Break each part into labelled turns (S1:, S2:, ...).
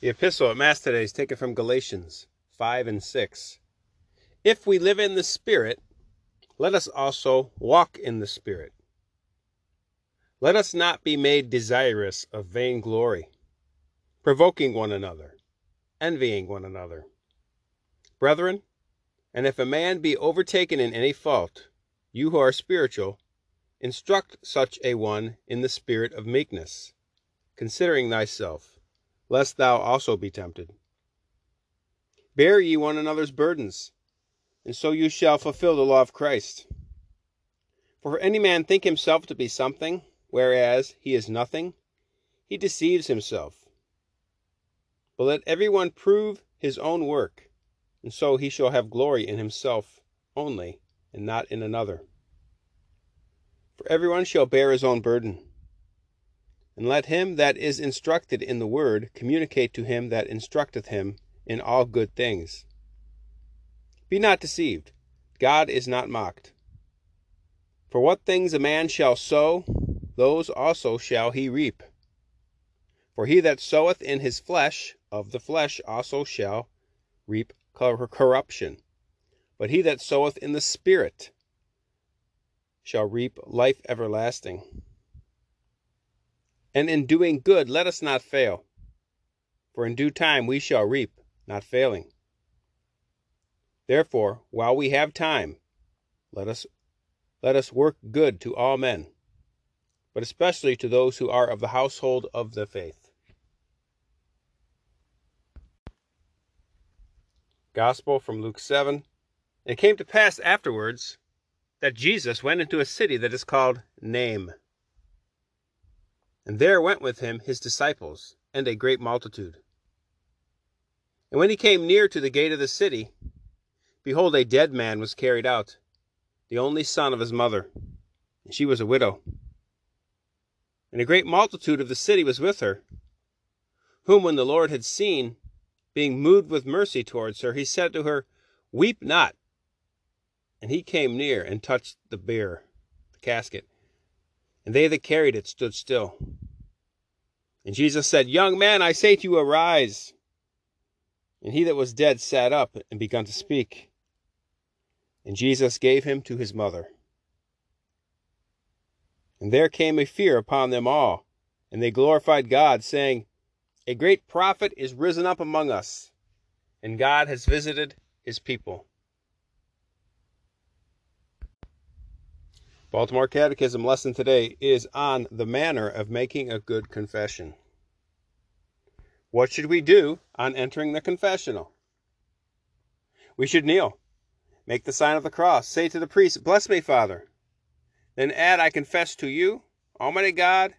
S1: The epistle at Mass today is taken from Galatians 5 and 6. If we live in the Spirit, let us also walk in the Spirit. Let us not be made desirous of vainglory, provoking one another, envying one another. Brethren, and if a man be overtaken in any fault, you who are spiritual, instruct such a one in the spirit of meekness, considering thyself, lest thou also be tempted. Bear ye one another's burdens, and so you shall fulfill the law of Christ. For if any man think himself to be something, whereas he is nothing, he deceives himself. But let every one prove his own work, and so he shall have glory in himself only, and not in another. For everyone shall bear his own burden. And let him that is instructed in the word communicate to him that instructeth him in all good things. Be not deceived, God is not mocked. For what things a man shall sow, those also shall he reap. For he that soweth in his flesh, of the flesh also shall reap corruption. But he that soweth in the Spirit shall reap life everlasting. And in doing good, let us not fail, for in due time we shall reap, not failing. Therefore, while we have time, let us let us work good to all men, but especially to those who are of the household of the faith. Gospel from Luke 7. It came to pass afterwards that Jesus went into a city that is called Nain. And there went with him his disciples, and a great multitude. And when he came near to the gate of the city, behold, a dead man was carried out, the only son of his mother, and she was a widow. And a great multitude of the city was with her, whom when the Lord had seen, being moved with mercy towards her, he said to her, Weep not. And he came near and touched the bier, the casket. And they that carried it stood still. And Jesus said, Young man, I say to you, arise. And he that was dead sat up and began to speak. And Jesus gave him to his mother. And there came a fear upon them all, and they glorified God, saying, A great prophet is risen up among us, and God has visited his people. Baltimore Catechism lesson today is on the manner of making a good confession. What should we do on entering the confessional? We should kneel, make the sign of the cross, say to the priest, Bless me, Father. Then add, I confess to you, Almighty God,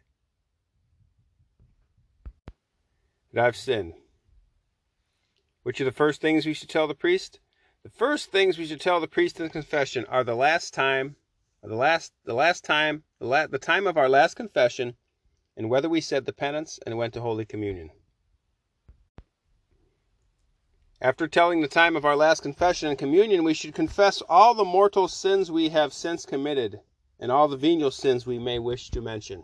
S1: that I've sinned. Which are the first things we should tell the priest? The first things we should tell the priest in confession are the last time the last the last time the, la- the time of our last confession and whether we said the penance and went to holy communion. After telling the time of our last confession and communion we should confess all the mortal sins we have since committed and all the venial sins we may wish to mention.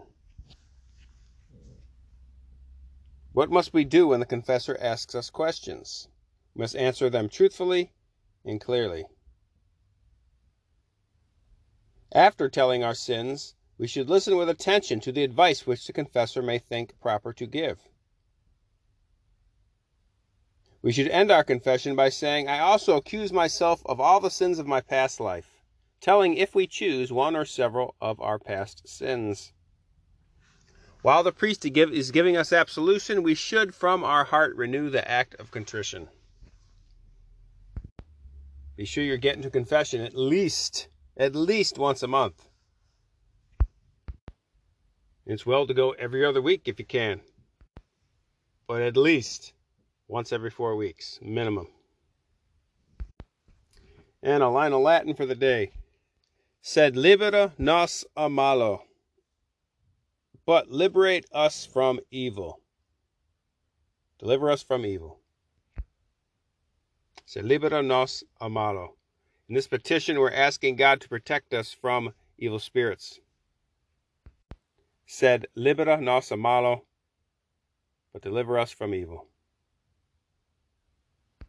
S1: What must we do when the confessor asks us questions? We must answer them truthfully and clearly after telling our sins, we should listen with attention to the advice which the confessor may think proper to give. We should end our confession by saying, I also accuse myself of all the sins of my past life, telling, if we choose, one or several of our past sins. While the priest is giving us absolution, we should from our heart renew the act of contrition. Be sure you're getting to confession at least at least once a month. It's well to go every other week if you can, but at least once every four weeks, minimum. And a line of Latin for the day. Sed libera nos a malo, but liberate us from evil. Deliver us from evil. Sed libera nos a malo. In this petition, we're asking God to protect us from evil spirits. Sed, Libera nos malo, but deliver us from evil.